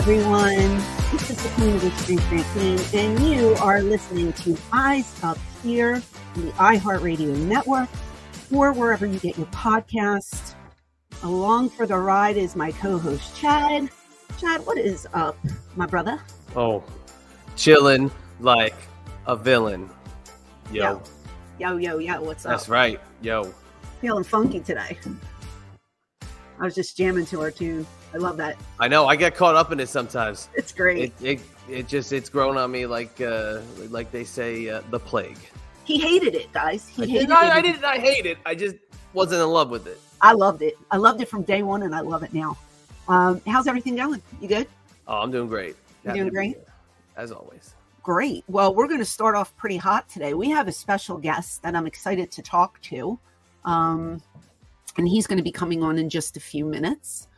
Everyone. This is the Community of Extreme Francine, and you are listening to Eyes Up Here on the iHeartRadio Network or wherever you get your podcast. Along for the ride is my co-host Chad. Chad, what is up, my brother? Oh, chilling like a villain. Yo, Yo, yo, yo, what's up? that's right. Yo, Feeling funky today. I was just jamming to our tune. I love that. I know I get caught up in it sometimes. It's great. It it, it just it's grown on me like uh like they say uh, the plague. he hated it, guys. He I, hated did, I, it. I didn't. I hate it. I just wasn't in love with it. I loved it. I loved it from day one, and I love it now. Um, how's everything going? You good? Oh, I'm doing great. You Happy doing great? here, as always. Great. Well, we're going to start off pretty hot today. We have a special guest that I'm excited to talk to. Um, and he's going to be coming on in just a few minutes.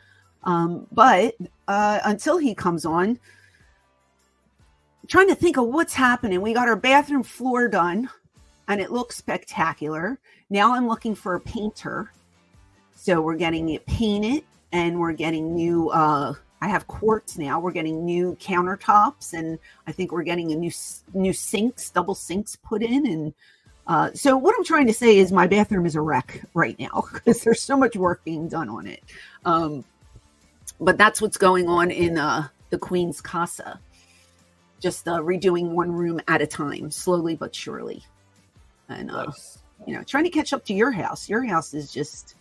Um, but uh, until he comes on, trying to think of what's happening. We got our bathroom floor done and it looks spectacular. Now I'm looking for a painter. So we're getting it painted and we're getting new uh I have quartz now. We're getting new countertops and I think we're getting a new new sinks, double sinks put in and uh, so what I'm trying to say is my bathroom is a wreck right now because there's so much work being done on it. Um, but that's what's going on in uh, the Queen's Casa. Just uh, redoing one room at a time, slowly but surely. And uh, Nice. you know, trying to catch up to your house. Your house is just,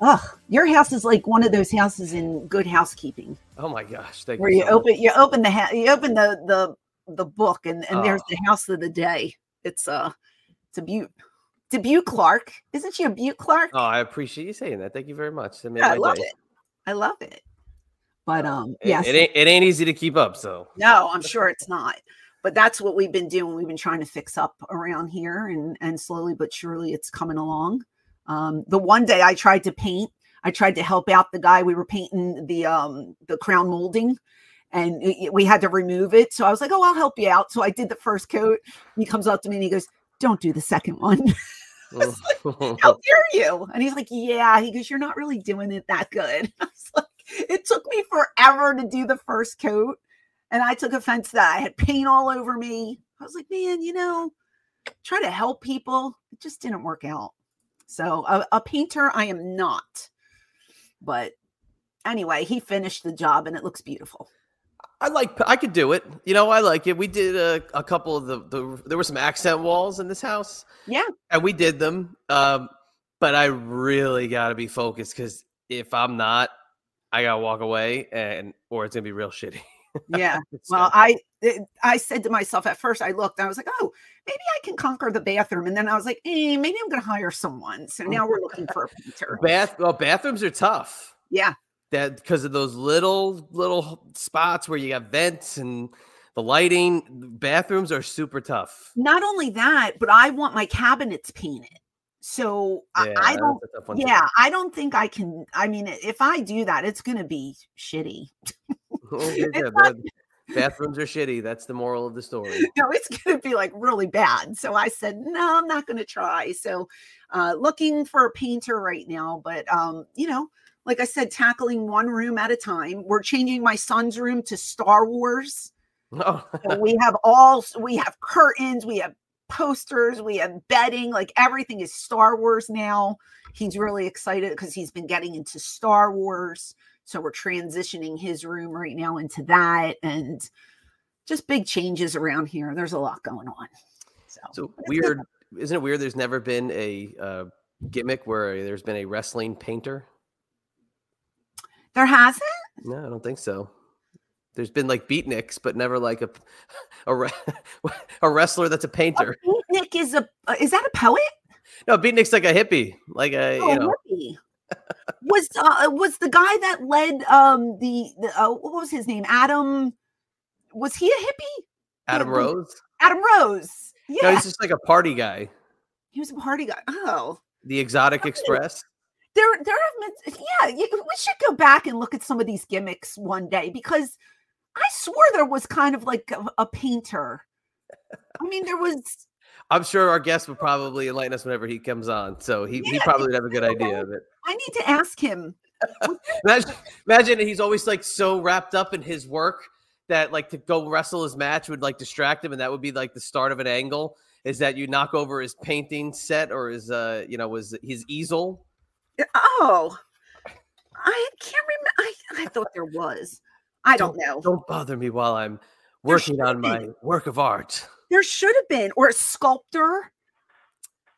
ugh, your house is like one of those houses in Good Housekeeping, Oh my gosh! Thank where you. so much. open, you open the ha- you open the the the book, and and there's Oh. the house of the day. It's uh, it's a Butte, it's a Butte Clark. Isn't she a Butte Clark? Oh, I appreciate you saying that. Thank you very much. Yeah, I love day. it. I love it. But um, It, yes, it ain't it ain't easy to keep up. So No, I'm sure it's not. But that's what we've been doing. We've been trying to fix up around here, and and slowly but surely it's coming along. Um, the one day I tried to paint, I tried to help out the guy. We were painting the um the crown molding, and it- we had to remove it. So I was like, "Oh, I'll help you out." So I did the first coat. He comes up to me and he goes, "Don't do the second one." like, How dare you? And he's like, Yeah. He goes, You're not really doing it that good. I was like, It took me forever to do the first coat. And I took offense to that I had paint all over me. I was like, Man, you know, try to help people. It just didn't work out. So, a, a painter, I am not. But anyway, he finished the job and it looks beautiful. I like. I could do it. You know, I like it. We did a, a couple of the, the. There were some accent walls in this house. Yeah. and we did them. Um, but I really got to be focused because if I'm not, I gotta walk away, and or it's gonna be real shitty. Yeah. Well, I it- I said to myself at first, I looked, I was like, oh, maybe I can conquer the bathroom. And then I was like, eh, maybe I'm going to hire someone. So now we're looking for a painter. bath. Well, bathrooms are tough. Yeah. That because of those little little spots where you got vents and the lighting. Bathrooms are super tough. Not only that, but I want my cabinets painted. So I, I don't. one too. Yeah, I don't think I can. I mean, if I do that, it's going to be shitty. Yeah, It's ba- bathrooms are shitty. That's the moral of the story. no, it's going to be like really bad. So I said, no, I'm not going to try. So uh, looking for a painter right now, but um, you know, like I said, tackling one room at a time. We're changing my son's room to Star Wars. Oh, So we have all we have curtains, we have posters, we have bedding, like everything is Star Wars now. He's really excited because he's been getting into Star Wars. So we're transitioning his room right now into that and just big changes around here. There's a lot going on. So, So weird, isn't it weird? There's never been a uh, gimmick where there's been a wrestling painter. There hasn't. No, I don't think so. There's been like beatniks, but never like a a, a wrestler that's a painter. Nick is a uh, is that a poet? No, beatnik's like a hippie, like a Oh, you know. hippie. was uh, was the guy that led um the, the uh, what was his name? Adam. Was he a hippie? Adam the- Rose. Adam Rose. Yeah, No, he's just like a party guy. he was a party guy. Oh, The Exotic Express. There there have been yeah. You, we should go back and look at some of these gimmicks one day because I swore there was kind of like a, a painter. I mean, there was. I'm sure our guest would probably enlighten us whenever he comes on. So he, he probably would have a good idea of it. I need to ask him. Imagine, imagine he's always like so wrapped up in his work that like to go wrestle his match would like distract him, and that would be like the start of an angle. Is that you knock over his painting set or his uh you know was his easel? Oh, I can't remember. I, I thought there was. I don't know. Don't bother me while I'm working on my be. work of art. There should have been, or a sculptor.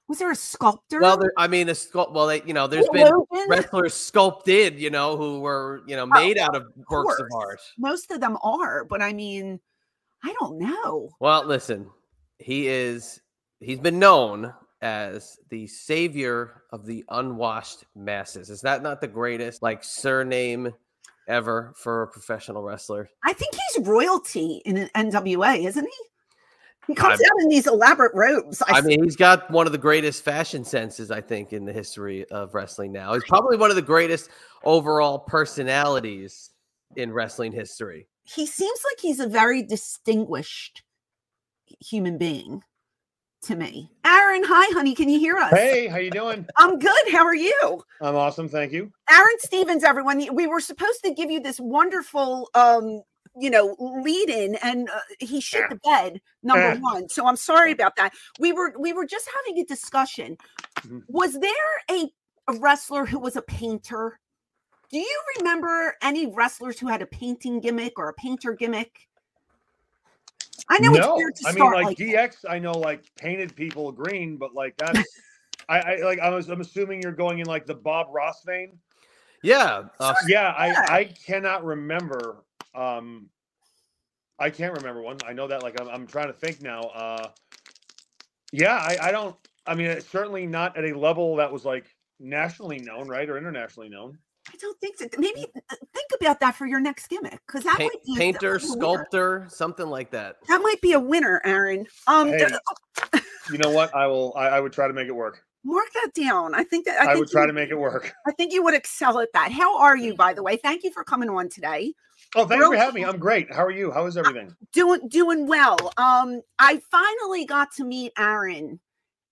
Was there a sculptor? Well, there, I mean, a sculpt. Well, they, you know, there's been Logan? wrestlers sculpted, you know, who were you know oh, made out of works of art. Most of them are, but I mean, I don't know. Well, listen, he is he's been known as the savior of the unwashed masses. Is that not the greatest like surname ever for a professional wrestler? I think he's royalty in an NWA, isn't he? He comes I'm- out in these elaborate robes. I mean, he's got one of the greatest fashion senses, I think, in the history of wrestling now. He's probably one of the greatest overall personalities in wrestling history. he seems like he's a very distinguished human being to me. Aron, hi, honey. Can you hear us? Hey, how you doing? I'm good. How are you? I'm awesome, thank you. Aron Stevens, everyone. We were supposed to give you this wonderful, um, you know, lead in, and uh, he shit the bed. Number Eh. one. So I'm sorry about that. We were we were just having a discussion. Mhm. Was there a, a wrestler who was a painter? Do you remember any wrestlers who had a painting gimmick or a painter gimmick? I know it's no, weird to I mean start like, like, that. DX. I know like painted people green, but like that's. I, I like. I was. I'm assuming you're going in like the Bob Ross vein. Yeah, uh, Yeah, Yeah. I. I cannot remember. Um, I can't remember one. I know that. Like I'm. I'm trying to think now. Uh, yeah, I. I don't. I mean, it's certainly not at a level that was like nationally known, right, or internationally known. I don't think so. Maybe think about that for your next gimmick because that paint, might be painter, a sculptor, something like that. That might be a winner, Aron. Um, Hey. d- You know what? I will. I, I would try to make it work. mark that down. I think that I, I, think would try you- to make it work. I think you would excel at that. How are you, by the way? Thank you for coming on today. Oh, thanks for having me. I'm great. How are you? How is everything? Doing doing well. Um, I finally got to meet Aron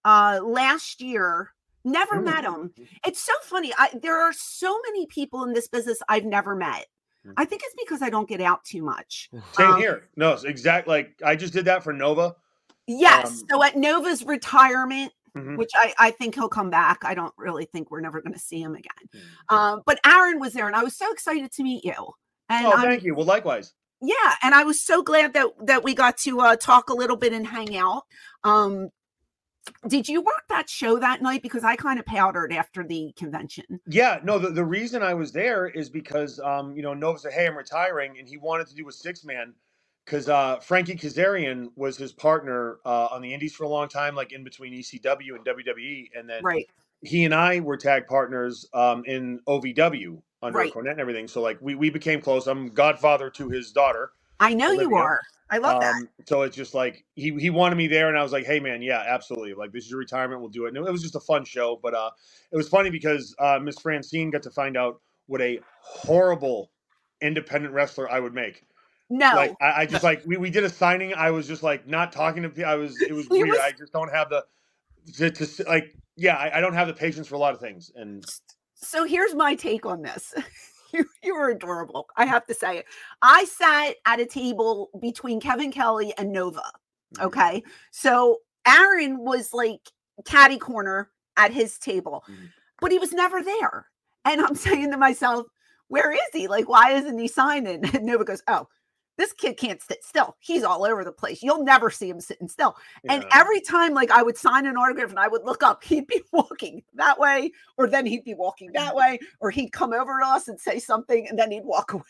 uh last year. Never Mm. met him. It's so funny. I there are so many people in this business I've never met. Mm. I think it's because I don't get out too much. Same Um, here. No, it's exact. Like I just did that for Nova. Yes. Um, so at Nova's retirement, Mhm. which I, I think he'll come back. I don't really think we're never going to see him again. Mm. Um, but Aron was there, and I was so excited to meet you. And Oh, I'm- thank you. Well, likewise. yeah, and I was so glad that that we got to uh, talk a little bit and hang out. Um, did you work that show that night? Because I kind of powdered after the convention. Yeah. No, the, the reason I was there is because um, you know, Nova said, "Hey, I'm retiring," and he wanted to do a six man because uh, Frankie Kazarian was his partner uh, on the Indies for a long time, like in between ECW and WWE, and then Right. he and I were tag partners um, in OVW under Right. Cornette and everything. So like we we became close. I'm godfather to his daughter. I know you are. I love that. Um, so it's just like he he wanted me there, and I was like, "Hey, man, yeah, absolutely. Like this is your retirement. We'll do it." And it was just a fun show, but uh, it was funny because uh, Miss Francine got to find out what a horrible independent wrestler I would make. No. Like I, I just like we, we did a signing. I was just like not talking to people. I was it was weird. was- I just don't have the to, to like yeah. I, I don't have the patience for a lot of things, and so here's my take on this. you, you were adorable. I have to say it. I sat at a table between Kevin Kelly and Nova. Mhm. Okay. So Aron was like caddy corner at his table, Mhm. but he was never there. And I'm saying to myself, where is he? Like, why isn't he signing? And Nova goes, oh, this kid can't sit still. He's all over the place. You'll never see him sitting still. And every time, like, I would sign an autograph and I would look up, he'd be walking that way, or then he'd be walking that mm-hmm. way, or he'd come over to us and say something, and then he'd walk away.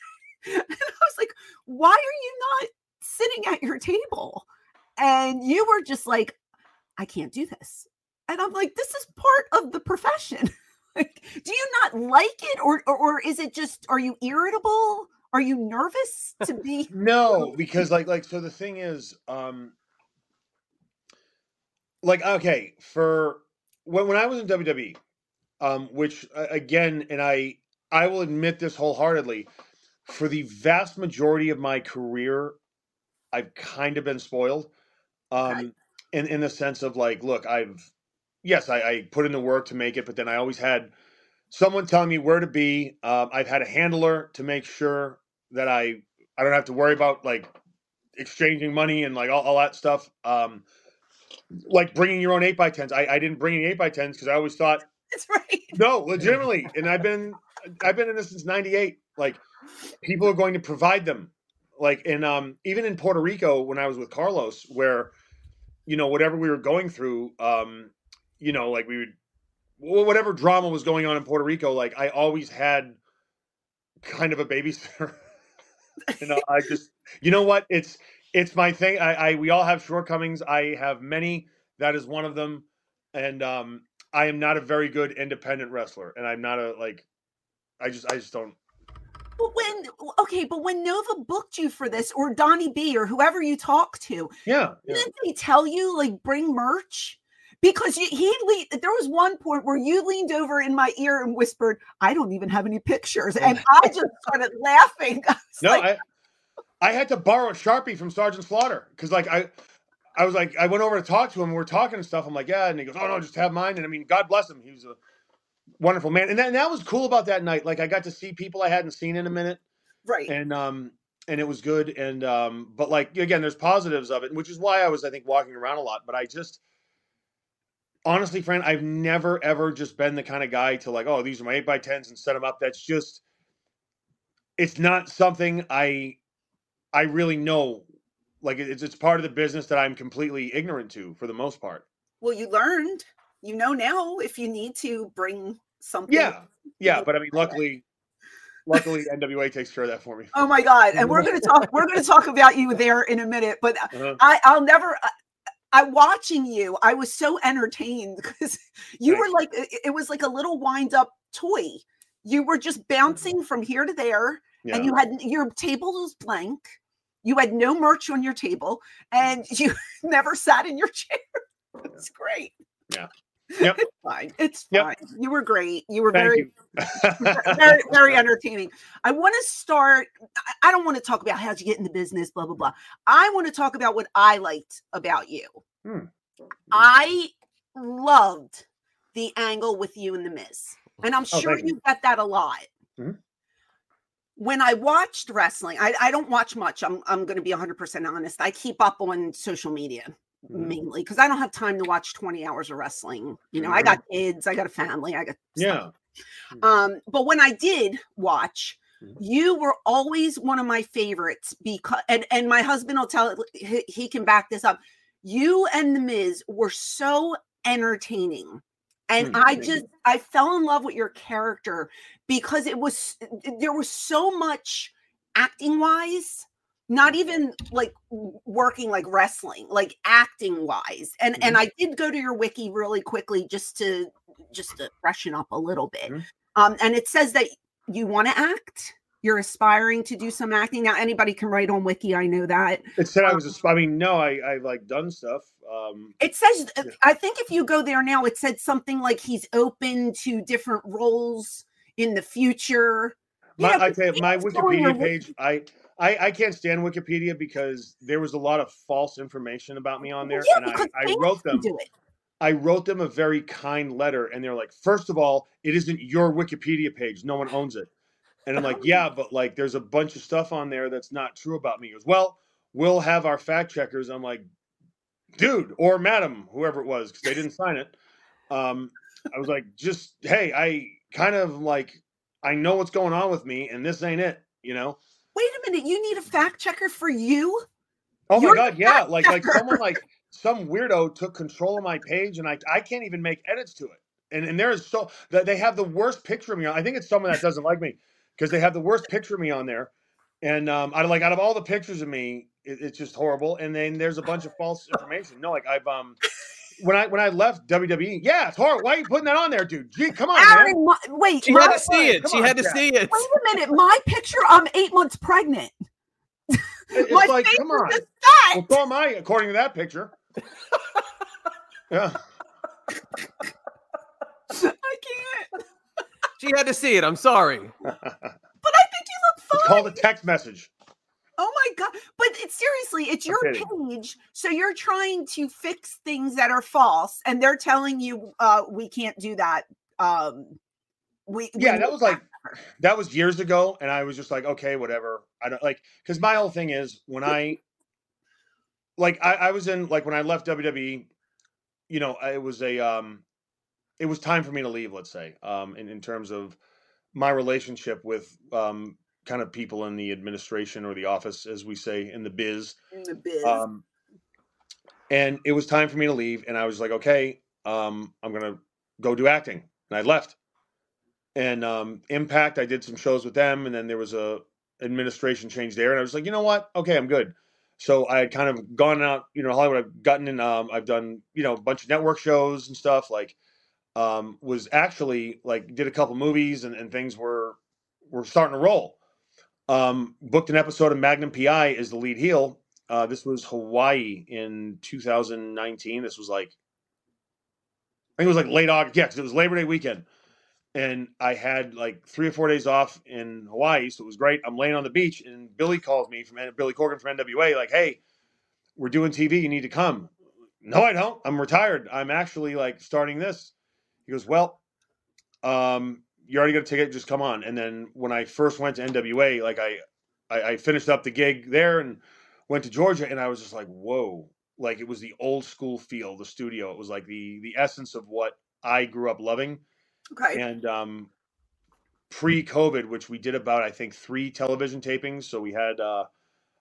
and I was like, why are you not sitting at your table? And you were just like, I can't do this. And I'm like, this is part of the profession. like, do you not like it, or, or or is it just are you irritable? Are you nervous to be? No, because like like so the thing is, um like okay, for when when I was in WWE, um, which uh, again, and I I will admit this wholeheartedly, for the vast majority of my career, I've kind of been spoiled. Um in in the sense of like, look, I've yes, I, I put in the work to make it, but then I always had someone telling me where to be. Um, I've had a handler to make sure that I I don't have to worry about like exchanging money and like all, all that stuff. Um, like bringing your own eight by tens. I, I didn't bring any eight by tens because I always thought That's right. no, legitimately, and I've been I've been in this since '98. Like people are going to provide them. Like and um even in Puerto Rico when I was with Carlos, where you know whatever we were going through, um, you know, like we would whatever drama was going on in Puerto Rico, like I always had kind of a babysitter. You know, I just you know what it's it's my thing. I, I we all have shortcomings. I have many. That is one of them. And um I am not a very good independent wrestler, and I'm not a like. I just I just don't. But when okay, but when Nova booked you for this, or Donnie B, or whoever you talk to, Yeah, yeah. didn't they tell you like bring merch? Because you, he le- there was one point where you leaned over in my ear and whispered, "I don't even have any pictures," and I just started laughing. I No, like, I I had to borrow a sharpie from Sergeant Slaughter because like I. I was like, I went over to talk to him. We are talking and stuff. I'm like, yeah, and he goes, oh no, just have mine. And I mean, God bless him. He was a wonderful man. And that, and that was cool about that night. Like, I got to see people I hadn't seen in a minute. right. and um and it was good and um but like again there's positives of it which is why i was i think walking around a lot but i just honestly friend i've never ever just been the kind of guy to like oh these are my 8 by 10s and set them up that's just it's not something i i really know like it's it's part of the business that i'm completely ignorant to for the most part Well, you learned. You know now if you need to bring something. yeah yeah but i mean luckily luckily nwa takes care of that for me Oh my God! And we're going to talk. We're going to talk about you there in a minute. But Uh-huh. I, I'll never. I, watching you. I was so entertained because you were like it, it was like a little wind up toy. You were just mm-hmm. bouncing from here to there, yeah and you had your table was blank. You had no merch on your table, and mm-hmm. you never sat in your chair. It's great. Yeah. Yep. It's fine. It's Yep. fine. You were great. You were thank very you very very entertaining i want to start I- don't want to talk about how'd you get in the business blah blah blah i want to talk about what i liked about you Hmm. i loved the angle with you and the miz and i'm Oh, sure you get that a lot Mhm. when i watched wrestling i, I don't watch much i'm, I'm going to be 100% honest i keep up on social media. Mainly because i don't have time to watch 20 hours of wrestling you know i Mhm. got kids i got a family i got stuff yeah um, but when I did watch, Mhm. you were always one of my favorites because, and and my husband will tell it. He, he can back this up. You and the Miz were so entertaining, and Hmm, I just I fell in love with your character because it was there was so much acting wise. Not even like working like wrestling, like acting wise, and and I did go to your wiki really quickly just to just to freshen up a little bit. Mhm. Um, and it says that you want to act. You're aspiring to do some acting. Now, anybody can write on Wiki. I know that. It said I was. I mean, no, I I've like done stuff. Um, It says, uh, Yeah. I think if you go there now, it said something like he's open to different roles in the future. my, Yeah, I you, my Wikipedia page, I, I I can't stand Wikipedia because there was a lot of false information about me on there, Yeah, and I, I wrote them. I wrote them a very kind letter, and they're like, first of all, it isn't your Wikipedia page. No one owns it. And I'm like, yeah, but like, there's a bunch of stuff on there that's not true about me. He goes, well, we'll have our fact checkers. I'm like, dude, or madam, whoever it was, because they didn't sign it. Um, I was like, just hey, I kind of like, I know what's going on with me, and this ain't it. You know. Wait a minute, you need a fact checker for you? Oh You're my god, yeah. Like like someone like some weirdo took control of my page and I I can't even make edits to it. And and there is so that they have the worst picture of me. I think it's someone that doesn't like me because they have the worst picture of me on there. And um out of like out of all the pictures of me, it, it's just horrible. And then there's a bunch of false information. No, like I've um when I when I left WWE, yeah, it's horrible. Why are you putting that on there, dude? Gee, come on, man. Aron, my, wait, She my, had to wait see it. She on, had to Jack. see it. Wait a minute, my picture, I'm eight months pregnant. It- It's my like, face come is on. Well, fat. so am I, according to that picture. Yeah. I can't. She had to see it. I'm sorry. But I think you look It's fine. called a text message. Oh my god! But it's seriously, it's your page, so you're trying to fix things that are false, and they're telling you, uh, we can't do that. Um, we Yeah, that was like that was years ago, and I was just like, okay, whatever. I don't like because my whole thing is when I like I, I was in like when I left WWE, you know, it was a um it was time for me to leave, let's say, um, in, in terms of my relationship with um kind of people in the administration or the office, as we say in the biz. in the biz. Um, and it was time for me to leave, and I was like, okay, um, I'm gonna go do acting, and I left. And um, Impact, I did some shows with them, and then there was a administration change there, and I was like, you know what? Okay, I'm good. So I had kind of gone out, you know, Hollywood. I've gotten in. Um, I've done, you know, a bunch of network shows and stuff. Like, um, was actually like did a couple movies, and, and things were were starting to roll. Um, booked an episode of Magnum PI as the lead heel. Uh, this was Hawaii in 2019. This was like, I think it was like late August. Yeah, because it was Labor Day weekend. And I had like three or four days off in Hawaii. So it was great. I'm laying on the beach, and Billy calls me from Billy Corgan from NWA, like, hey, we're doing TV. You need to come. No, I don't. I'm retired. I'm actually like starting this. He goes, well, um, you already got a ticket. Just come on. And then when I first went to NWA, like I, I, I finished up the gig there and went to Georgia, and I was just like, whoa! Like it was the old school feel, the studio. It was like the the essence of what I grew up loving. okay. And um, pre-COVID, which we did about I think three television tapings, so we had uh,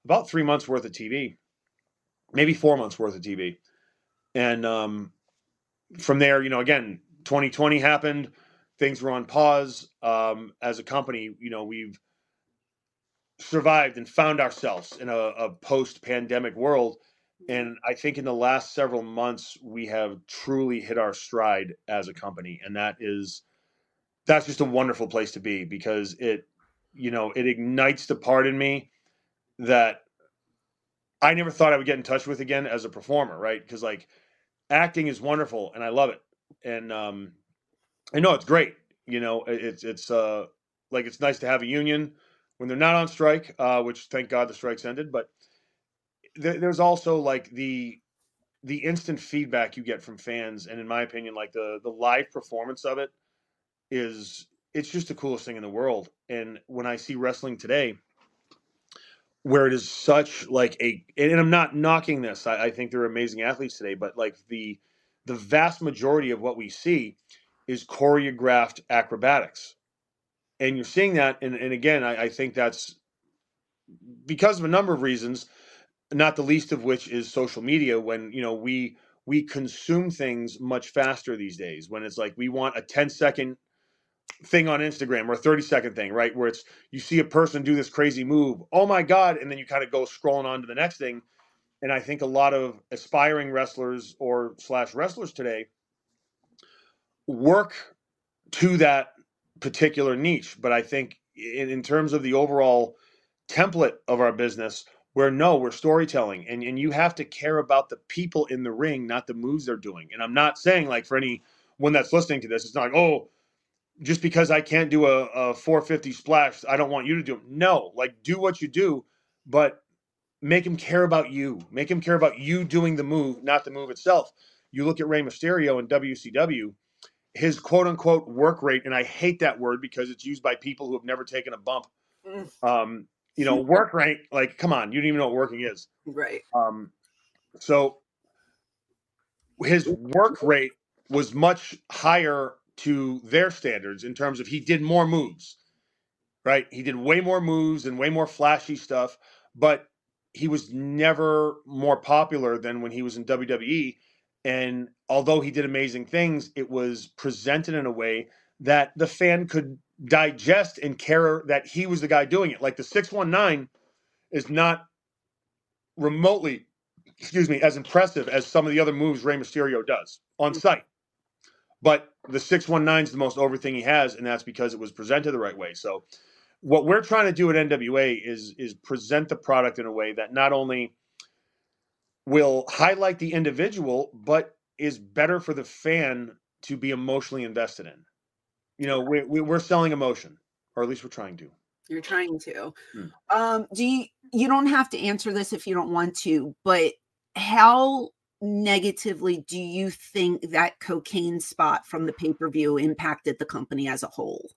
about three months worth of TV, maybe four months worth of TV, and um, from there, you know, again, 2020 happened. Things were on pause. Um, as a company, you know, we've survived and found ourselves in a, a post-pandemic world. And I think in the last several months, we have truly hit our stride as a company, and that is that's just a wonderful place to be because it, you know, it ignites the part in me that I never thought I would get in touch with again as a performer, right? Because like acting is wonderful and I love it, and um, I know it's great. You know, it's it's uh like it's nice to have a union when they're not on strike, uh, which thank God the strikes ended. But there, there's also like the the instant feedback you get from fans, and in my opinion, like the the live performance of it is it's just the coolest thing in the world. And when I see wrestling today, where it is such like a and I'm not knocking this, I, I think they're amazing athletes today, but like the the vast majority of what we see is choreographed acrobatics. And you're seeing that, and, and again, I, I think that's because of a number of reasons, not the least of which is social media. When you know we we consume things much faster these days. When it's like we want a 10 second thing on Instagram or a 30 second thing, right? Where it's you see a person do this crazy move, oh my god, and then you kind of go scrolling on to the next thing. And I think a lot of aspiring wrestlers or slash wrestlers today work to that particular niche. But I think in, in terms of the overall template of our business, where no, we're storytelling and, and you have to care about the people in the ring, not the moves they're doing. And I'm not saying like for anyone that's listening to this, it's not like, oh, just because I can't do a, a 450 splash, I don't want you to do them. No, like do what you do, but make him care about you. Make him care about you doing the move, not the move itself. You look at Rey Mysterio in WCW, his quote unquote work rate, and I hate that word because it's used by people who have never taken a bump. Mm, Um, you know, work rate, like, come on, you don't even know what working is. Right. Um, so his work rate was much higher to their standards in terms of he did more moves. right? He did way more moves and way more flashy stuff, but he was never more popular than when he was in WWE. And although he did amazing things, it was presented in a way that the fan could digest and care that he was the guy doing it. Like the 619 is not remotely, excuse me, as impressive as some of the other moves Rey Mysterio does on Mm. site. But the 619 is the most over thing he has, and that's because it was presented the right way. So what we're trying to do at NWA is is present the product in a way that not only will highlight the individual, but is better for the fan to be emotionally invested in. You know, we, we, we're selling emotion, or at least we're trying to. You're trying to. Hmm. Um, do you you don't have to answer this if you don't want to, but how negatively do you think that cocaine spot from the pay-per-view impacted the company as a whole?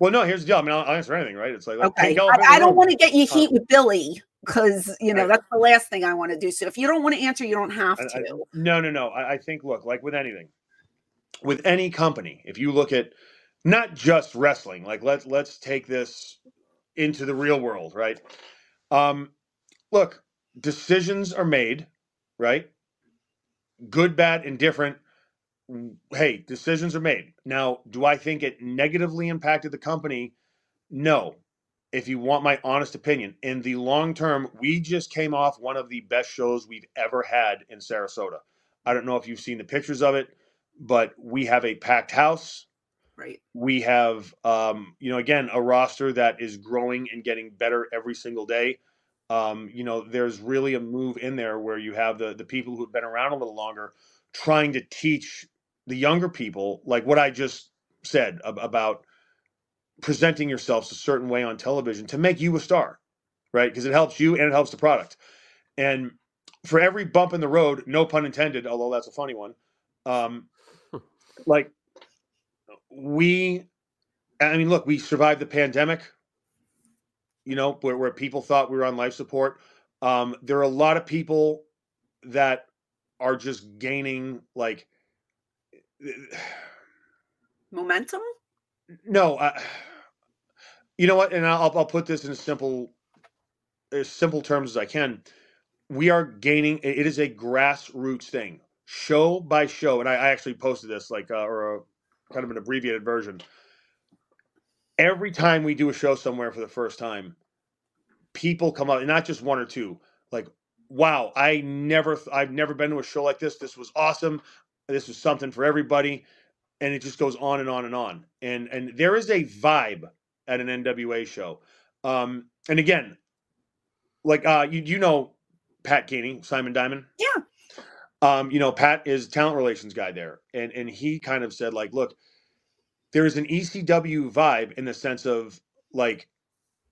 Well, no, here's the deal. I mean, I'll, answer anything, right? It's like, like Okay. pink elephant in I, I don't want to get you Uh, heat with Billy because you know Right. that's the last thing I want to do. So if you don't want to answer, you don't have I- I- to. No, no, no. I, I think, look, like with anything, with any company, if you look at not just wrestling, like let's let's take this into the real world, right? Um, look, decisions are made, right? Good, bad, indifferent. Hey, decisions are made. Now, do I think it negatively impacted the company? No. If you want my honest opinion, in the long term, we just came off one of the best shows we've ever had in Sarasota. I don't know if you've seen the pictures of it, but we have a packed house Right. we have um, you know again a roster that is growing and getting better every single day um, you know there's really a move in there where you have the the people who've been around a little longer trying to teach the younger people like what i just said ab- about presenting yourselves a certain way on television to make you a star right? Because it helps you and it helps the product. And for every bump in the road no pun intended although that's a funny one um, like we i mean look we survived the pandemic you know where, where people thought we were on life support. Um there are a lot of people that are just gaining like Momentum. no you know what and I'll, I'll put this in a simple as simple terms as i can. We are gaining it it is a grassroots thing. Show by show and i, I actually posted this like uh, or a kind of an abbreviated version. Every time we do a show somewhere for the first time people come up and not just one or two like wow i never i've never been to a show like this. This was awesome this was something for everybody and it just goes on and on and on. And and there is a vibe at an nwa show. Um and again like uh you you know pat Kenney, simon diamond Yeah. um you know pat is talent relations guy there and and he kind of said like look there's an ecw vibe in the sense of like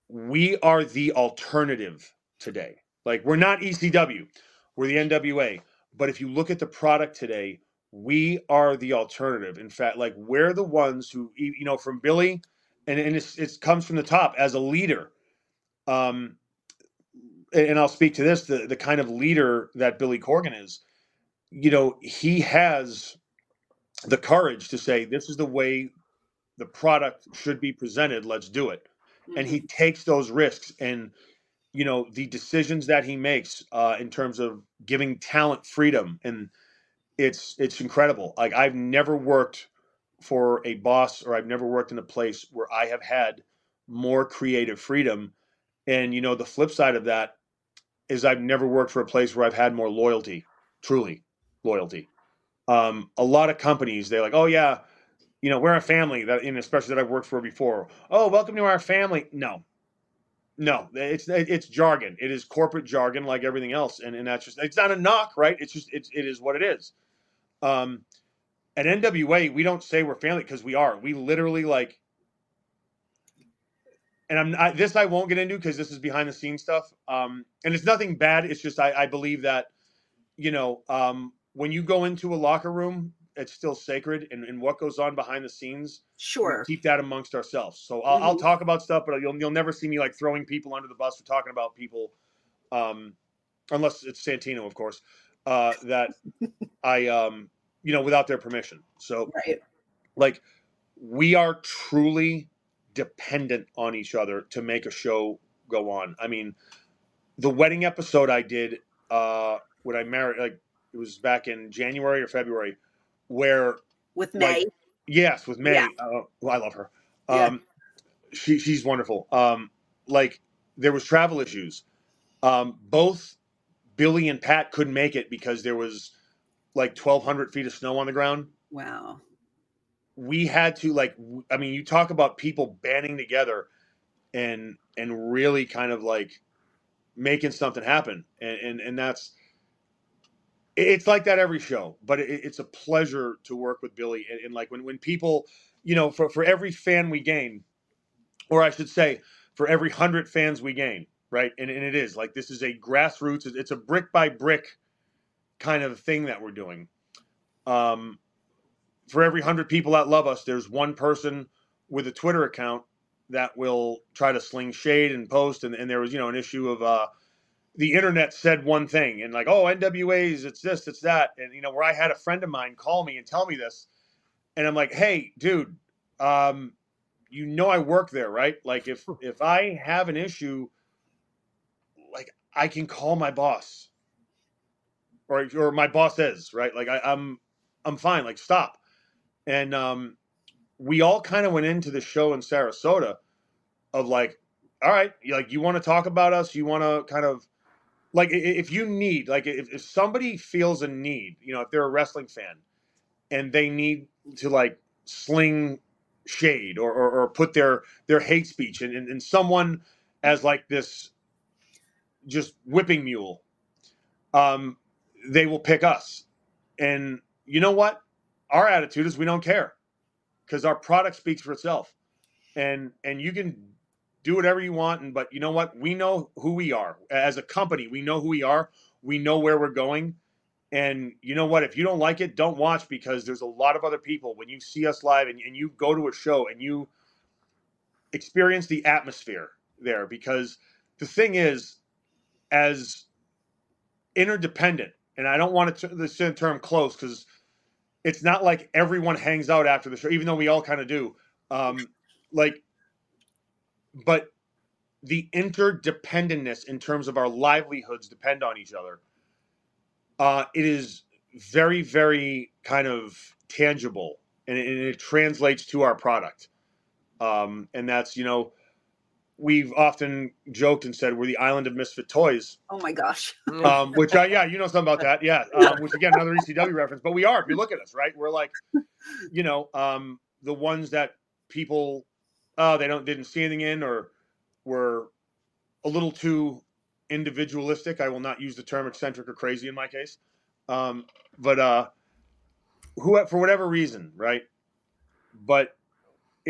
we are the alternative today. Like we're not ecw we're the nwa but if you look at the product today we are the alternative. In fact like we're the ones who you know from billy and, and it's, it comes from the top as a leader um and i'll speak to this the, the kind of leader that billy corgan is you know he has the courage to say this is the way the product should be presented let's do it. And he takes those risks and you know the decisions that he makes uh, in terms of giving talent freedom and it's it's incredible. Like i've never worked for a boss or i've never worked in a place where i have had more creative freedom. And you know the flip side of that is i've never worked for a place where i've had more loyalty truly loyalty. Um, a lot of companies they're like oh yeah you know we're a family that and especially that i've worked for before. Oh welcome to our family. No. No it's it's jargon. It is corporate jargon like everything else and, and that's just it's not a knock right? It's just it's, it is what it is um at nwa we don't say we're family because we are we literally like and i'm I, this i won't get into because this is behind the scenes stuff um and it's nothing bad it's just i, I believe that you know um when you go into a locker room it's still sacred and, and what goes on behind the scenes Sure. keep that amongst ourselves. So I'll, I'll Mhm. talk about stuff, but you'll you'll never see me like throwing people under the bus or talking about people, um, unless it's Santino, of course, uh, that I um, you know without their permission. So Right. like we are truly dependent on each other to make a show go on. I mean, the wedding episode I did uh, when I married, like it was back in January or February, where with May. Like, yes, with May. Yeah. Uh, well, I love her. Um, yeah. she she's wonderful. Um, like there was travel issues. Um, both Billy and Pat couldn't make it because there was like 1,200 feet of snow on the ground. Wow. We had to like, I mean, you talk about people banding together and and really kind of like making something happen, and and, and that's it's like that every show, but it, it's a pleasure to work with Billy. And, and, like when when people, you know, for for every fan we gain, or I should say, for every hundred fans we gain, right? And, and it is like this is a grassroots, it's a brick by brick kind of thing that we're doing. Um, for every hundred people that love us, there's one person with a Twitter account that will try to sling shade and post. And, and there was, you know, an issue of uh, the internet said one thing and like, oh, NWAs, it's this, it's that. And, you know, where I had a friend of mine call me and tell me this. And I'm like, hey, dude, um, you know I work there, right? Like if if I have an issue, I can call my boss, or or my boss is right. Like I, I'm I'm fine. Like stop. And um, we all kind of went into the show in Sarasota of like, all right, like you want to talk about us, you want to kind of like if you need like if, if somebody feels a need, you know, if they're a wrestling fan and they need to like sling shade or, or, or put their their hate speech and, and, and someone as like this just whipping mule um they will pick us. And you know what? Our attitude is we don't care because our product speaks for itself. And and you can do whatever you want and but you know what? We know who we are. As a company we know who we are. We know where we're going. And you know what? If you don't like it, don't watch because there's a lot of other people. When you see us live and, and you go to a show and you experience the atmosphere there, because the thing is, as interdependent, and I don't want to the term close because it's not like everyone hangs out after the show, even though we all kind of do. Um, like, but the interdependentness in terms of our livelihoods depend on each other uh, it is very, very kind of tangible and it, and it translates to our product. Um, and that's, you know, we've often joked and said we're the island of misfit toys. Oh my gosh. um, which, uh, yeah, you know something about that. Yeah. Um, which, again, another ECW reference. But we are, if you look at us, right? We're like, you know, um, the ones that people, uh, they don't, didn't see anything in or were a little too individualistic. I will not use the term eccentric or crazy in my case. Um, but uh, who, for whatever reason, right? But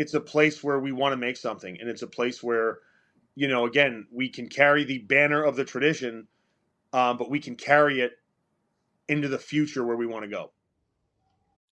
it's a place where we want to make something, and it's a place where, you know, again, we can carry the banner of the tradition, um, but we can carry it into the future where we want to go.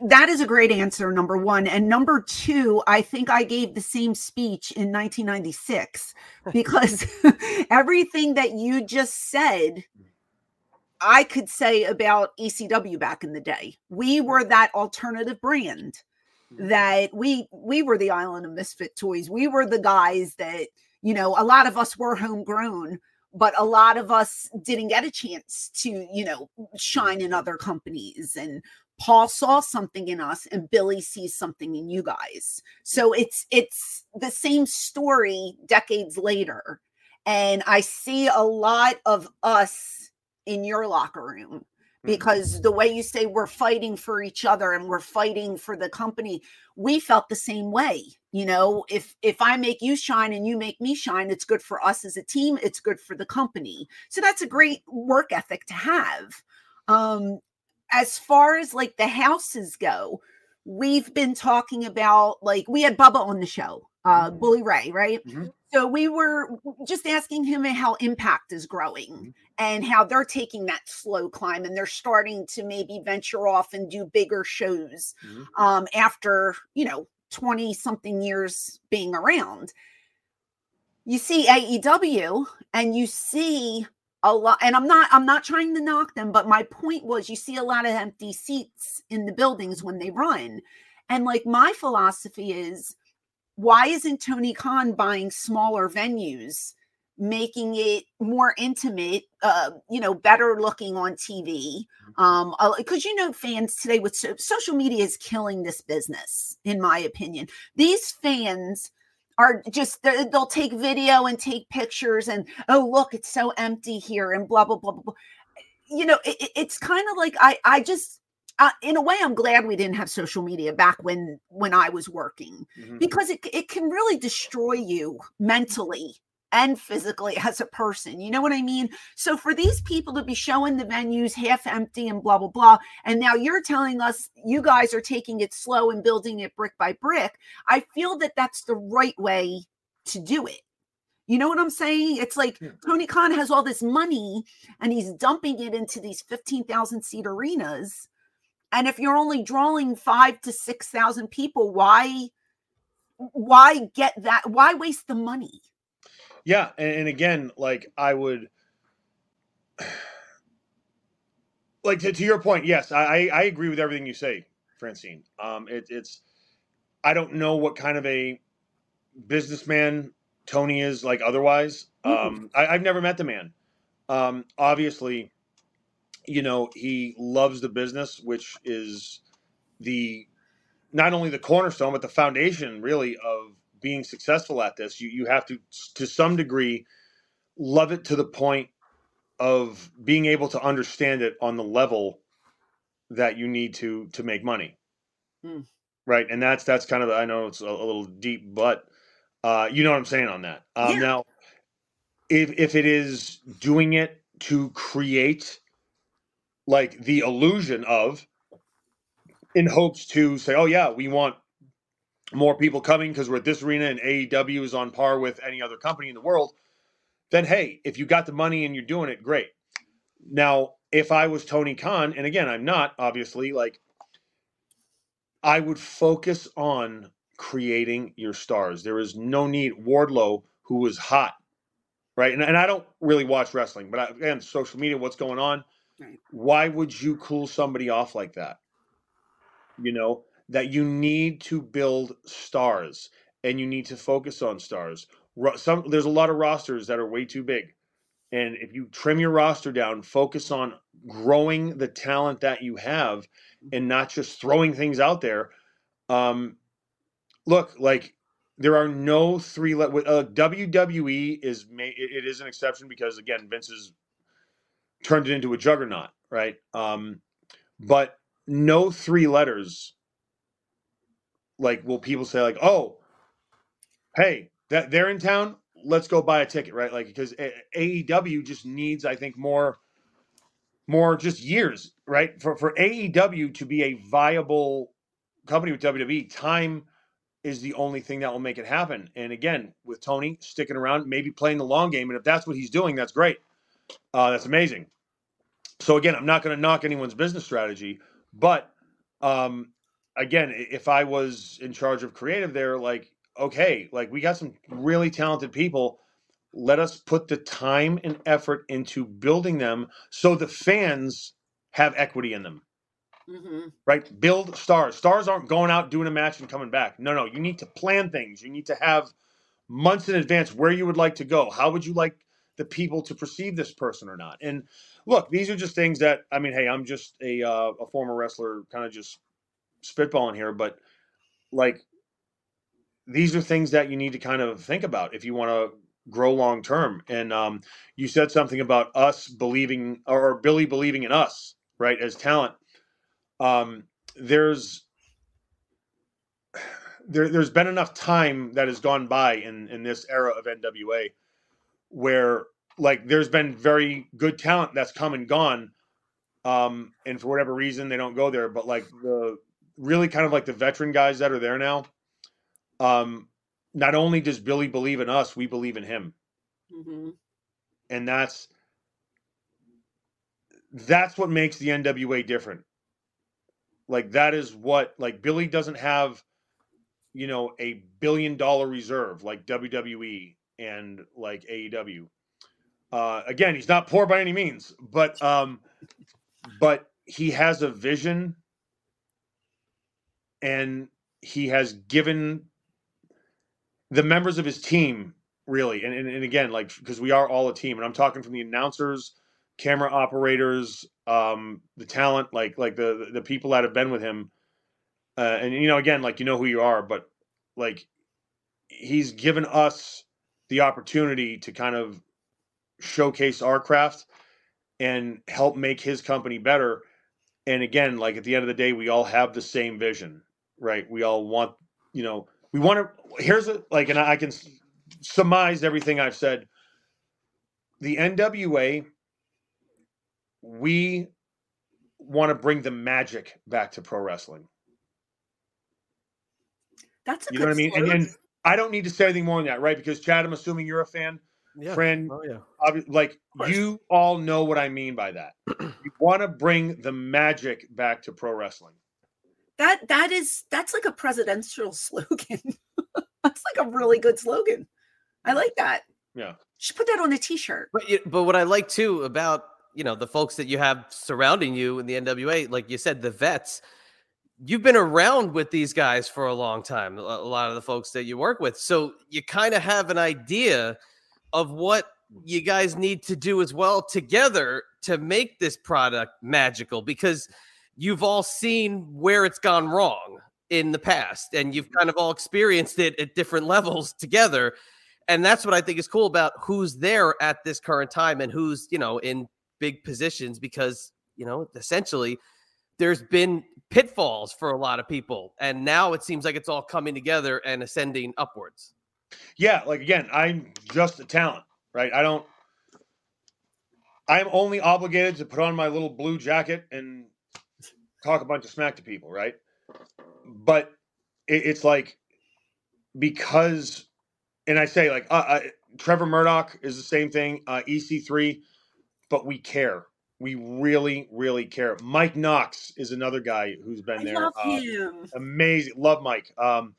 that is a great answer number one. And number two i think i gave the same speech in 1996 because everything that you just said i could say about ecw back in the day. We were that alternative brand mm-hmm. that we we were the island of misfit toys. We were the guys that, you know, a lot of us were homegrown, but a lot of us didn't get a chance to, you know, shine in mm-hmm. other companies and Paul saw something in us and Billy sees something in you guys. So it's it's the same story decades later. And I see a lot of us in your locker room Mm-hmm. because the way you say we're fighting for each other and we're fighting for the company we felt the same way you know if if i make you shine and you make me shine it's good for us as a team it's good for the company so that's a great work ethic to have um as far as like the houses go we've been talking about like we had bubba on the show uh Mhm. bully ray right Mhm. so we were just asking him how impact is growing Mhm. and how they're taking that slow climb and they're starting to maybe venture off and do bigger shows Mhm. um, after you know 20 something years being around you see aew and you see a lot and i'm not i'm not trying to knock them but my point was you see a lot of empty seats in the buildings when they run. And like my philosophy is why isn't tony khan buying smaller venues making it more intimate uh you know better looking on tv um because you know fans today with so- social media is killing this business in my opinion. These fans are just they- they'll take video and take pictures and oh look it's so empty here and blah blah blah blah, blah. you know it, it- it's kind of like i i just uh, in a way i'm glad we didn't have social media back when when i was working Mhm. because it, it can really destroy you mentally and physically as a person. You know what I mean? So for these people to be showing the venues half empty and blah, blah, blah, and now you're telling us you guys are taking it slow and building it brick by brick, I feel that that's the right way to do it. You know what I'm saying? It's like. Tony Khan has all this money and he's dumping it into these 15,000 seat arenas. And if you're only drawing five to 6,000 people, why? Why get that? Why waste the money? Yeah, and, and again, like I would, like to, to your point, yes, I I I agree with everything you say, Francine. Um, it, it's I don't know what kind of a businessman Tony is like otherwise. Mhm. Um, I, I've never met the man. Um, obviously, you know he loves the business, which is the not only the cornerstone but the foundation really of being successful at this. You you have to to some degree love it to the point of being able to understand it on the level that you need to to make money Mm. right and that's that's kind of i know it's a, a little deep but uh you know what i'm saying on that um Yeah. now if if it is doing it to create like the illusion of in hopes to say oh yeah we want more people coming because we're at this arena and aew is on par with any other company in the world then hey, if you got the money and you're doing it, great. Now, if I was Tony Khan, and again, I'm not, obviously, like I would focus on creating your stars. There is no need. Wardlow, who was hot, right? And, and I don't really watch wrestling, but I, again, social media, what's going on? Why would you cool somebody off like that? You know, that you need to build stars and you need to focus on stars. Ro- Some there's a lot of rosters that are way too big. And if you trim your roster down, focus on growing the talent that you have and not just throwing things out there. Um, look, like there are no three. Le- uh, WWE is ma- it, it is an exception because again, Vince has turned it into a juggernaut, right? Um, but no three letters. Like, will people say like, "Oh, hey, that they're in town? Let's go buy a ticket," right? Like, because AEW just needs, I think, more, more just years, right? For for AEW to be a viable company with WWE, time is the only thing that will make it happen. And again, with Tony sticking around, maybe playing the long game, and if that's what he's doing, that's great. Uh, that's amazing. So again, I'm not going to knock anyone's business strategy, but um, again, if I was in charge of creative there, like, okay, like we got some really talented people. Let us put the time and effort into building them so the fans have equity in them. Mhm. right? Build stars. Stars aren't going out doing a match and coming back. No, no. You need to plan things. You need to have months in advance where you would like to go. How would you like the people to perceive this person or not? And look, these are just things that I mean. Hey, I'm just a uh, a former wrestler, kind of just spitballing here, but like these are things that you need to kind of think about if you want to grow long term. And um, you said something about us believing or Billy believing in us, right, as talent. Um, there's there, there's been enough time that has gone by in in this era of NWA where like there's been very good talent that's come and gone um and for whatever reason they don't go there but like the really kind of like the veteran guys that are there now um not only does Billy believe in us we believe in him Mhm. and that's that's what makes the NWA different. Like that is what like Billy doesn't have you know a billion dollar reserve like WWE and like AEW. Uh again, he's not poor by any means, but um but he has a vision and he has given the members of his team really and, and, and again like because we are all a team and i'm talking from the announcers camera operators um the talent like like the the people that have been with him uh, and you know again like you know who you are but like he's given us the opportunity to kind of showcase our craft and help make his company better and again like at the end of the day we all have the same vision right? We all want you know we want to here's a like and i I can s- surmise everything i've said. The nwa we want to bring the magic back to pro wrestling. That's a you know what i mean? And, slogan. and i don't need to say anything more than that right? Because chad i'm assuming you're a fan. Yeah. friend Oh yeah. obvi- like you all know what i mean by that. You want to bring the magic back to pro wrestling that that is that's like a presidential slogan. that's like a really good slogan. I like that. yeah Should put that on a t-shirt. But you, but what I like too about you know the folks that you have surrounding you in the NWA, like you said, the vets. You've been around with these guys for a long time. A a lot of the folks that you work with, so you kind of have an idea of what you guys need to do as well together to make this product magical because you've all seen where it's gone wrong in the past and you've mm-hmm. kind of all experienced it at different levels together and that's what I think is cool about who's there at this current time and who's you know in big positions because you know essentially there's been pitfalls for a lot of people and now it seems like it's all coming together and ascending upwards. yeah like again i'm just a talent right i don't i'm only obligated to put on my little blue jacket and talk a bunch of smack to people right but it, it's like because and i say like uh, uh, trevor murdoch is the same thing uh, ec3 but we care we really really care mike knox is another guy who's been I there love uh, him. amazing. Love Mike. Um,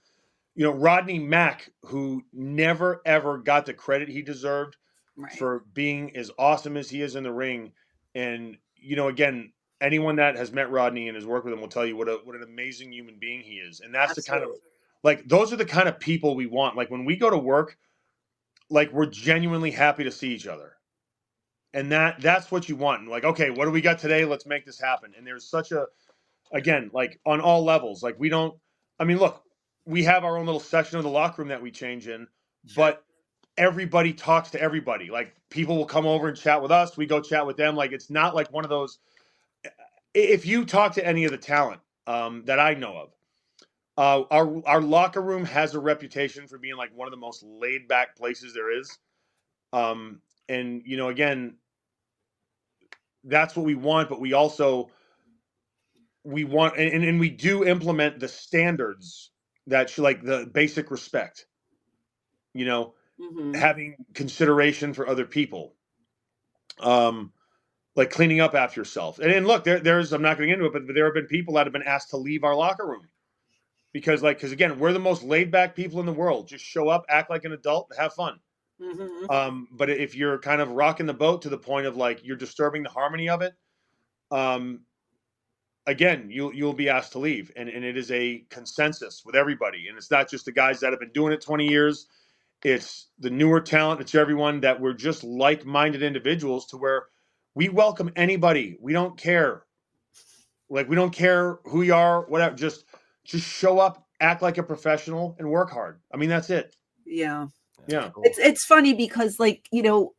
you know Rodney Mack, who never ever got the credit he deserved Right. for being as awesome as he is in the ring. And you know, again, anyone that has met Rodney and has worked with him will tell you what a what an amazing human being he is. And that's the kind of like those are the kind of people we want. Like when we go to work, like we're genuinely happy to see each other. And that that's what you want. And like, okay, what do we got today? Let's make this happen. And there's such a again, like on all levels. Like we don't I mean, look, we have our own little section of the locker room that we change in, but everybody talks to everybody. Like people will come over and chat with us, we go chat with them. Like it's not like one of those if you talk to any of the talent um, that I know of, uh, our our locker room has a reputation for being like one of the most laid back places there is. Um, and you know, again, that's what we want, but we also we want and, and- we do implement the standards that should like the basic respect. You know, Mhm. having consideration for other people um like cleaning up after yourself and, and look there, there's i'm not going into it but there have been people that have been asked to leave our locker room because like because again we're the most laid back people in the world just show up act like an adult and have fun Mhm. um but if you're kind of rocking the boat to the point of like you're disturbing the harmony of it um again, you'll you'll be asked to leave, and and it is a consensus with everybody, and it's not just the guys that have been doing it twenty years. It's the newer talent. It's everyone that we're just like-minded individuals to where we welcome anybody. We don't care. Like we don't care who you are, whatever. Just just show up, act like a professional, and work hard. I mean, that's it. Yeah. Yeah. It's it's funny because like, you know,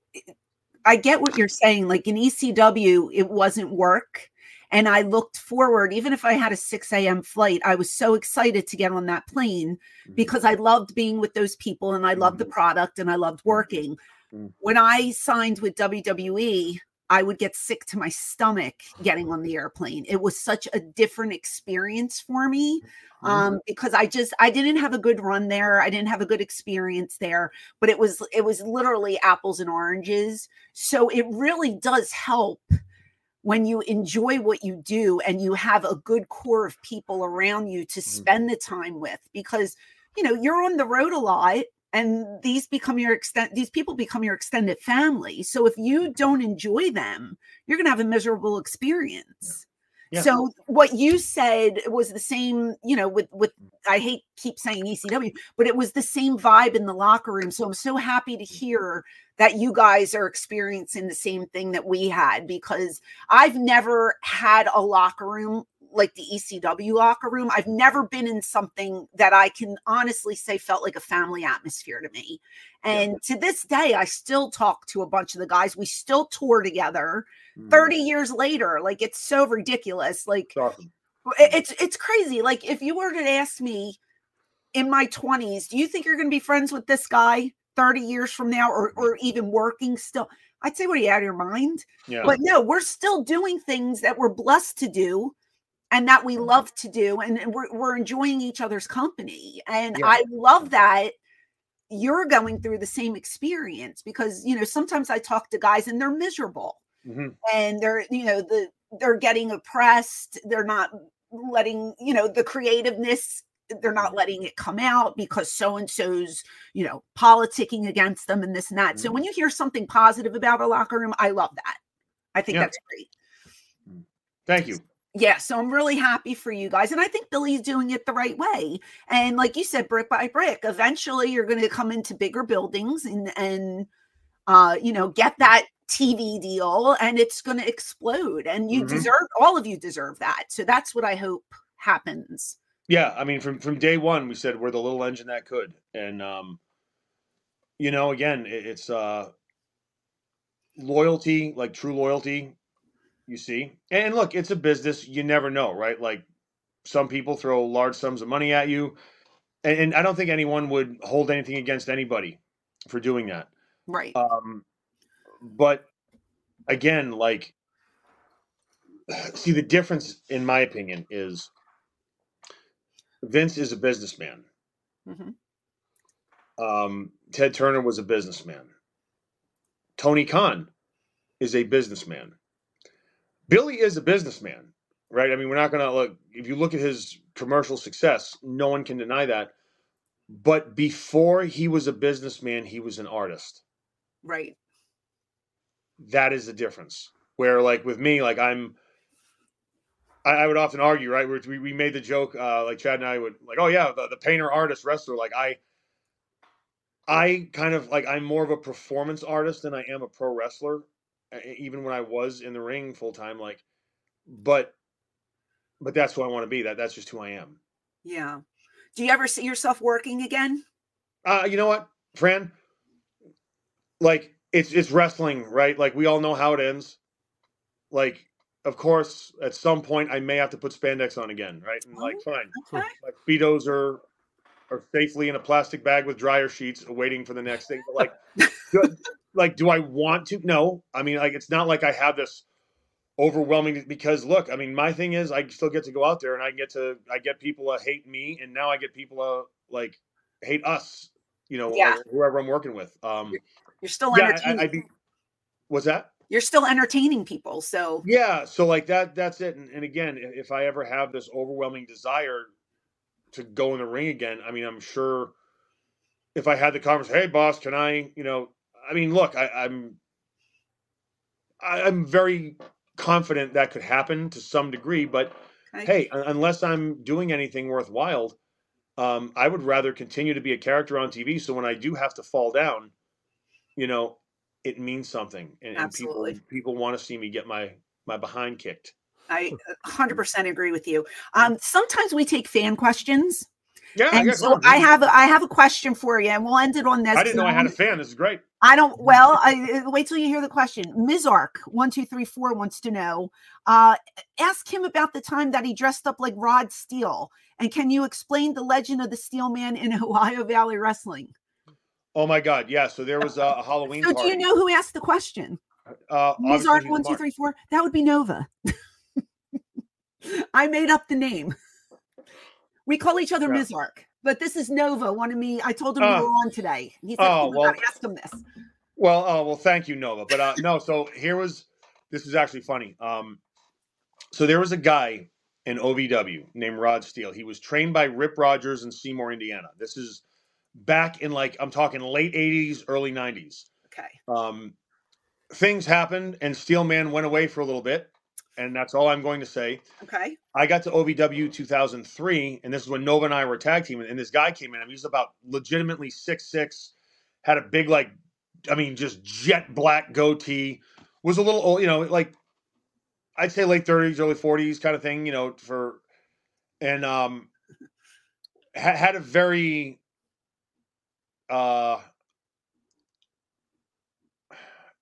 I get what you're saying. Like in ECW, it wasn't work. And I looked forward, even if I had a 6 a.m. flight, I was so excited to get on that plane Mm-hmm. because I loved being with those people and I loved the product and I loved working. Mhm. When I signed with WWE, I would get sick to my stomach getting on the airplane. It was such a different experience for me um because i just i didn't have a good run there i didn't have a good experience there but it was it was literally apples and oranges. So it really does help when you enjoy what you do and you have a good core of people around you to spend the time with because you know you're on the road a lot and these become your extent these people become your extended family so if you don't enjoy them you're going to have a miserable experience Yeah. so what you said was the same, you know, with with I hate keep saying ECW, but it was the same vibe in the locker room. So I'm so happy to mm-hmm. hear that you guys are experiencing the same thing that we had because I've never had a locker room like the ECW locker room. I've never been in something that I can honestly say felt like a family atmosphere to me. And to this day, I still talk to a bunch of the guys. We still tour together. Mhm. 30 years later like it's so ridiculous like It's awesome. it's it's crazy like if you were to ask me in my 20s do you think you're going to be friends with this guy 30 years from now or or even working still i'd say what are you out of your mind Yeah. but no we're still doing things that we're blessed to do and that we mm-hmm. love to do and we're, we're enjoying each other's company and Yeah. i love that you're going through the same experience because you know sometimes i talk to guys and they're miserable Mhm. and they're you know the they're getting oppressed they're not letting you know the creativeness they're not mm-hmm. letting it come out because so and so's you know politicking against them and this and that so mm-hmm. when you hear something positive about a locker room i love that i think Yeah. that's great mm. Thank you. Yeah so i'm really happy for you guys and i think billy's doing it the right way and like you said brick by brick eventually you're going to come into bigger buildings and and uh you know get that tv deal and it's going to explode and you Mhm. deserve all of you deserve that so that's what i hope happens Yeah, I mean, from from day one, we said we're the little engine that could, and um, you know, again, it, it's uh, loyalty, like true loyalty. You see, and look, it's a business. You never know, right? Like some people throw large sums of money at you, and, and I don't think anyone would hold anything against anybody for doing that. right Um, but again, like, see, the difference, in my opinion, is Vince is a businessman. Mhm. Um, Ted Turner was a businessman. Tony Khan is a businessman. Billy is a businessman, right? I mean, we're not going to look, if you look at his commercial success, no one can deny that. But before he was a businessman, he was an artist right that is the difference. Where like with me, like I'm, I, I would often argue, right? We we made the joke, uh, like Chad and I would like, oh yeah, the, the painter, artist, wrestler. Like I, I kind of like I'm more of a performance artist than I am a pro wrestler. Even when I was in the ring full time, like, but, but that's who I want to be. That that's just who I am. yeah do you ever see yourself working again Uh, you know what, Fran? Like it's it's wrestling, right? Like we all know how it ends. Like, of course, at some point I may have to put spandex on again, right? And like, fine. okay Like speedos are are safely in a plastic bag with dryer sheets, waiting for the next thing. But like, do, like, do I want to? No. I mean, like, it's not like I have this overwhelming because look, I mean, my thing is I still get to go out there and I get to I get people to hate me, and now I get people to like hate us. You know, Yeah. or whoever I'm working with. Um, you're still yeah, entertaining I. What's that? you're still entertaining people so Yeah, so like that that's it. And, and again, if I ever have this overwhelming desire to go in the ring again, I mean, I'm sure if I had the conversation, hey boss, can I, you know, I mean, look, I, I'm I, I'm very confident that could happen to some degree, but hey, unless I'm doing anything worthwhile, um, I would rather continue to be a character on TV. So when I do have to fall down, you know, it means something, and, and people people want to see me get my my behind kicked. I 100% agree with you. Um, sometimes we take fan questions, Yeah, I and guess so. I have I have a question for you, and we'll end it on this. I didn't know I had a fan. This is great. I don't. Well, I, uh, wait till you hear the question. Ms. Mizark one two three four wants to know. Uh, ask him about the time that he dressed up like Rod Steele, and can you explain the legend of the Steel Man in Ohio Valley Wrestling? Oh my God, yeah. So there was a, a Halloween So, do you know who asked the question? uh, Mizark he's one two three four. That would be Nova. I made up the name. We call each other Yeah. Mizark, but this is Nova. one of me. I told him we Oh. were on today. He said, Oh, "Oh, well- ask him this." Well, oh well, thank you, Nova. But uh, no, so here was this is actually funny. Um, so there was a guy in OVW named Rod Steele. He was trained by Rip Rogers in Seymour, Indiana. This is back in like I'm talking late '80s, early '90s. Okay. Um, things happened, and Steel Man went away for a little bit, and that's all I'm going to say. Okay. I got to OVW 2003, and this is when Nova and I were tag team, and this guy came in. I mean, he was about legitimately six six, had a big like, I mean, just jet black goatee. Was a little old, you know, like I'd say late 30s, early 40s kind of thing, you know, for and um ha- had a very uh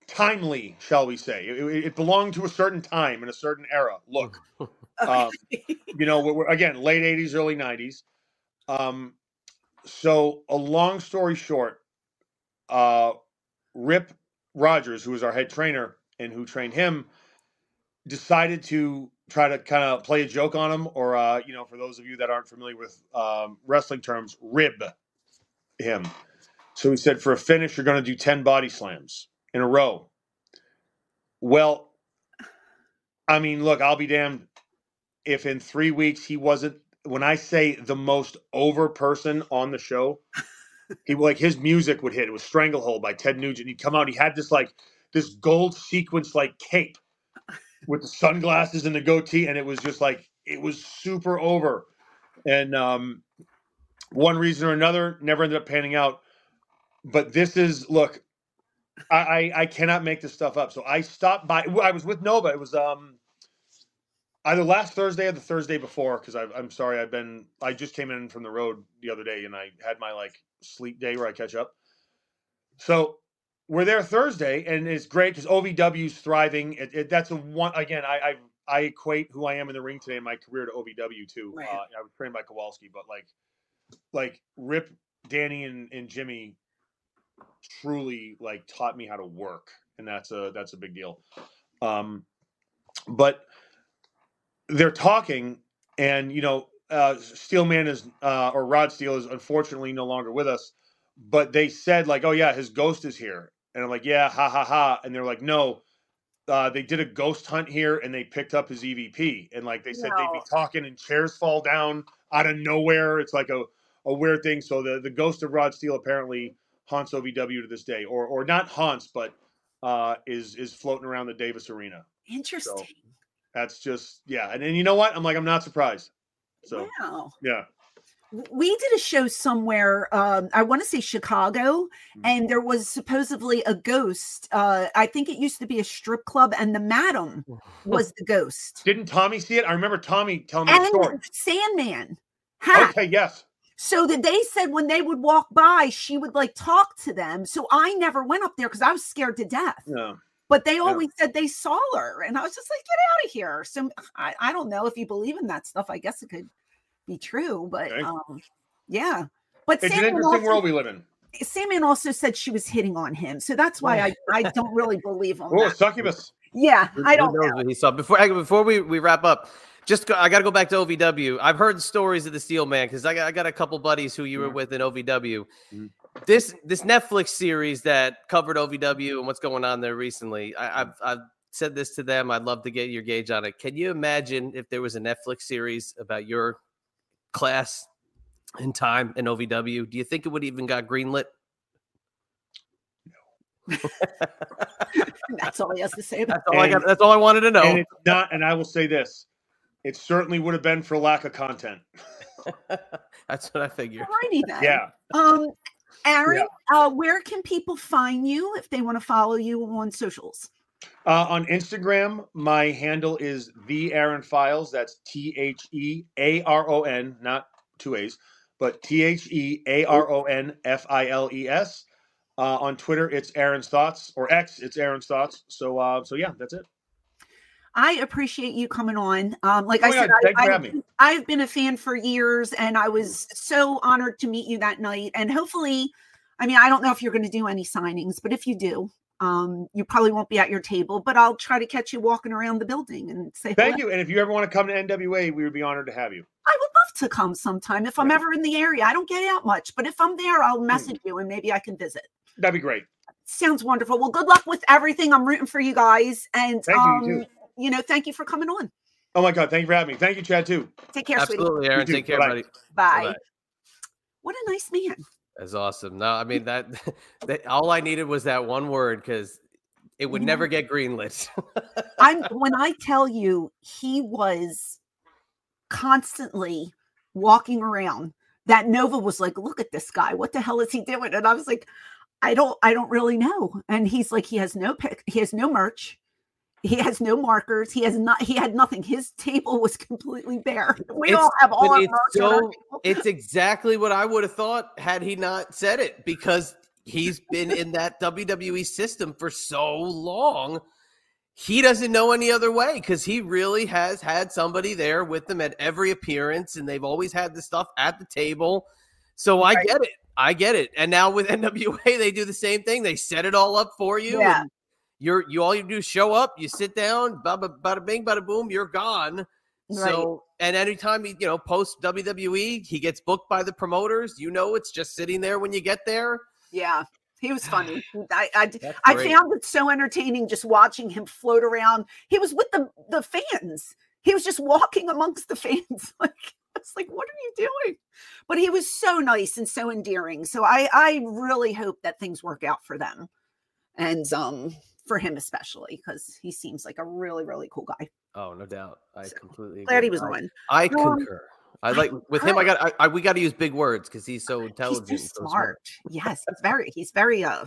timely, shall we say? It, it- belonged to a certain time and a certain era. Look, um, you know, we're, we're- again, late 80s, early 90s. Um, so, a long story short, uh, Rip Rogers, who was our head trainer and who trained him, decided to try to kind of play a joke on him, or, uh, you know, for those of you that aren't familiar with um, wrestling terms, rib him. So he said, for a finish, you're going to do 10 body slams in a row. Well, I mean, look, I'll be damned if in three weeks he wasn't when I say the most over person on the show, he like his music would hit. It was Stranglehold by Ted Nugent. He'd come out, he had this like this gold sequence like cape with the sunglasses and the goatee, and it was just like it was super over. And um one reason or another never ended up panning out. But this is look, I, I I cannot make this stuff up. So I stopped by. I was with Nova. It was um either last Thursday or the Thursday before because I'm sorry I've been I just came in from the road the other day and I had my like sleep day where I catch up. So we're there Thursday and it's great because OVW's thriving. It, it, that's a one again. I, I I equate who I am in the ring today in my career to OVW too. Right. Uh, I was trained by Kowalski, but like like Rip, Danny, and, and Jimmy truly like taught me how to work, and that's a that's a big deal. Um, but they're talking, and you know, uh, Steelman is uh, or Rod Steele is unfortunately no longer with us. But they said like, "Oh yeah, his ghost is here," and I'm like, "Yeah, ha ha ha," and they're like, "No." Uh, they did a ghost hunt here and they picked up his EVP and like they said they'd be talking and chairs fall down out of nowhere. It's like a, a weird thing. So the, the ghost of Rod Steele apparently haunts OVW to this day, or or not haunts, but uh, is is floating around the Davis Arena. Interesting. That's just yeah. And, and you know what? I'm like I'm not surprised. So wow. yeah, We did a show somewhere, um, I want to say Chicago, Mhm. and there was supposedly a ghost. Uh, I think it used to be a strip club, and the madam was the ghost. didn't Tommy see it? I remember Tommy telling me the story. And Sandman had. Okay, yes. So that they said when they would walk by, she would like talk to them. So I never went up there because I was scared to death. No. But they always said they saw her, and I was just like, "Get out of here!" So I, I don't know if you believe in that stuff. I guess it could be true, but Okay. um, yeah. But It's an interesting also, world we live in. Sandman also said she was hitting on him, so that's why I, I don't really believe on Oh, that. succubus. Yeah, I don't knows know. he saw before. Before we, we wrap up, just go, I got to go back to OVW. I've heard stories of the Steel Man because I got, I got a couple buddies who you were Mhm. with in OVW. Mhm. This this Netflix series that covered OVW and what's going on there recently. I, I've I've said this to them. I'd love to get your gauge on it. Can you imagine if there was a Netflix series about your class in time in OVW? Do you think it would even got greenlit? That's all he has to say about That's all I got. That's all I wanted to know. And it's not, and I will say this: It certainly would have been for lack of content. That's what I figured. Alrighty then. Yeah. Um, Aron, uh, where can people find you if they want to follow you on socials? Uh, on Instagram, my handle is the Aron Files. That's T H E A R O N, not two A's, but T H E A R O N F I L E S. Uh, on Twitter, it's Aron's Thoughts, or X, it's Aron's Thoughts. So, uh, so yeah, that's it. I appreciate you coming on. Um, like Oh I said, God, I, I've, having. I've been a fan for years, and I was so honored to meet you that night. And hopefully, I mean, I don't know if you're going to do any signings, but if you do, um, you probably won't be at your table. But I'll try to catch you walking around the building and say Thank hello. you. And if you ever want to come to NWA, we would be honored to have you. I would love to come sometime if I'm ever in the area. I don't get out much, but if I'm there, Hmm. I'll message you and maybe I can visit. That'd be great. Sounds wonderful. Well, good luck with everything. I'm rooting for you guys, and Thank you, um, you too. You know, thank you for coming on. Oh my God. Thank you for having me. Thank you, Chad, too. Take care, sweetie. Absolutely, Aron. Take care, Bye-bye. buddy. Bye. Bye-bye. What a nice man. That's awesome. No, I mean that, that all I needed was that one word because it would You never get greenlit. I'm when I tell you he was constantly walking around that Nova was like, look at this guy. What the hell is he doing? And I was like, I don't, I don't really know. And he's like, he has no pick, he has no merch, he has no markers, he has not, he had nothing. His table was completely bare. We It's- all have all our it's our so- it's exactly what I would have thought had he not said it because he's been in that WWE system for so long. He doesn't know any other way because he really has had somebody there with them at every appearance, and they've always had the stuff at the table. So I get it. I get it. And now with NWA, they do the same thing. They set it all up for you. Yeah. and You're you all you do is show up, you sit down, bada, bada bing, bada boom, you're gone. Right. So, and anytime he, you know, post WWE, he gets booked by the promoters. You know, it's just sitting there when you get there. yeah, he was funny. I, I, I found it so entertaining just watching him float around. He was with the the fans. He was just walking amongst the fans. Like it's like, what are you doing? But he was so nice and so endearing. So I I really hope that things work out for them, and um for him especially because he seems like a really really cool guy. Oh, no doubt. I So, completely Glad he was I, on. I Um, concur. I like with him. I got. I, I we got to use big words because he's so intelligent. He's so so smart. Yes, he's very he's very uh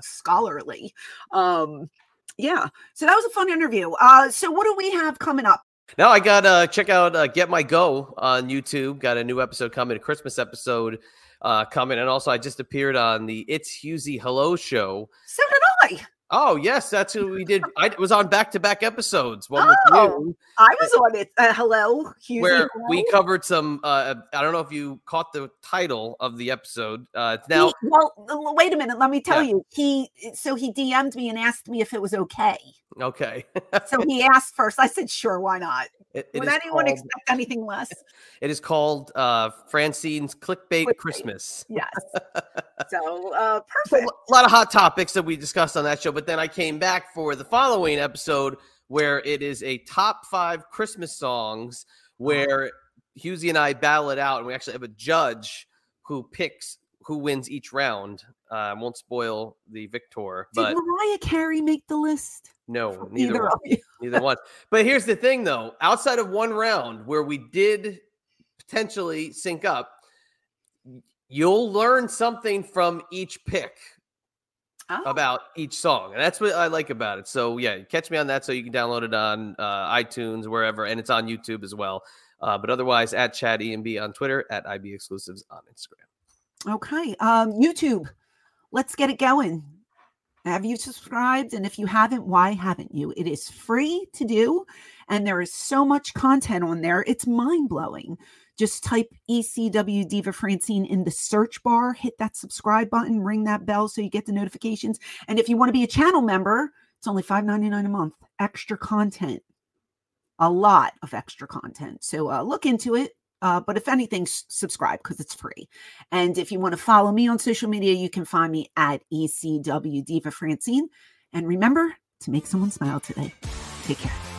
scholarly. Um yeah. So that was a fun interview. Uh so what do we have coming up? Now I got uh check out uh, Get My Go on YouTube. Got a new episode coming, a Christmas episode uh coming, and also I just appeared on the It's Husey Hello show. So did I. Oh yes, that's who we did. I was on back to back episodes. One with Oh, you, I was on it. Uh, hello, Husey, where we covered some. Uh, I don't know if you caught the title of the episode. Uh, now He- well, wait a minute. Let me tell Yeah. you. He so he DM'd me and asked me if it was okay. okay. So he asked first. I said, "Sure, why not?" It- it Would anyone called- expect anything less? It is called uh, Francine's Clickbait Clickbait. Christmas. Yes. so uh, So perfect. a lot of hot topics that we discussed on that show. But then I came back for the following episode where it is a top five Christmas songs where Husey and I battle it out, and we actually have a judge who picks who wins each round. Uh, I won't spoil the victor, Did but Mariah Carey make the list? no, neither one. Neither one. But here's the thing, though. Outside of one round where we did potentially sync up, you'll learn something from each pick Oh. about each song, and that's what I like about it. So yeah, catch me on that, so you can download it on uh, iTunes, wherever, and it's on YouTube as well. Uh, but otherwise, at Chad EMB on Twitter, at IB Exclusives on Instagram. Okay. Um, YouTube, let's get it going. Have you subscribed? And if you haven't, why haven't you? It is free to do, and there is so much content on there. It's mind blowing. Just type ECW Diva Francine in the search bar, hit that subscribe button, ring that bell so you get the notifications. And if you want to be a channel member, it's only $5.99 a month. Extra content, a lot of extra content. So uh, look into it. Uh, but if anything, s- subscribe because it's free. And if you want to follow me on social media, you can find me at ECW Diva Francine. And remember to make someone smile today. Take care.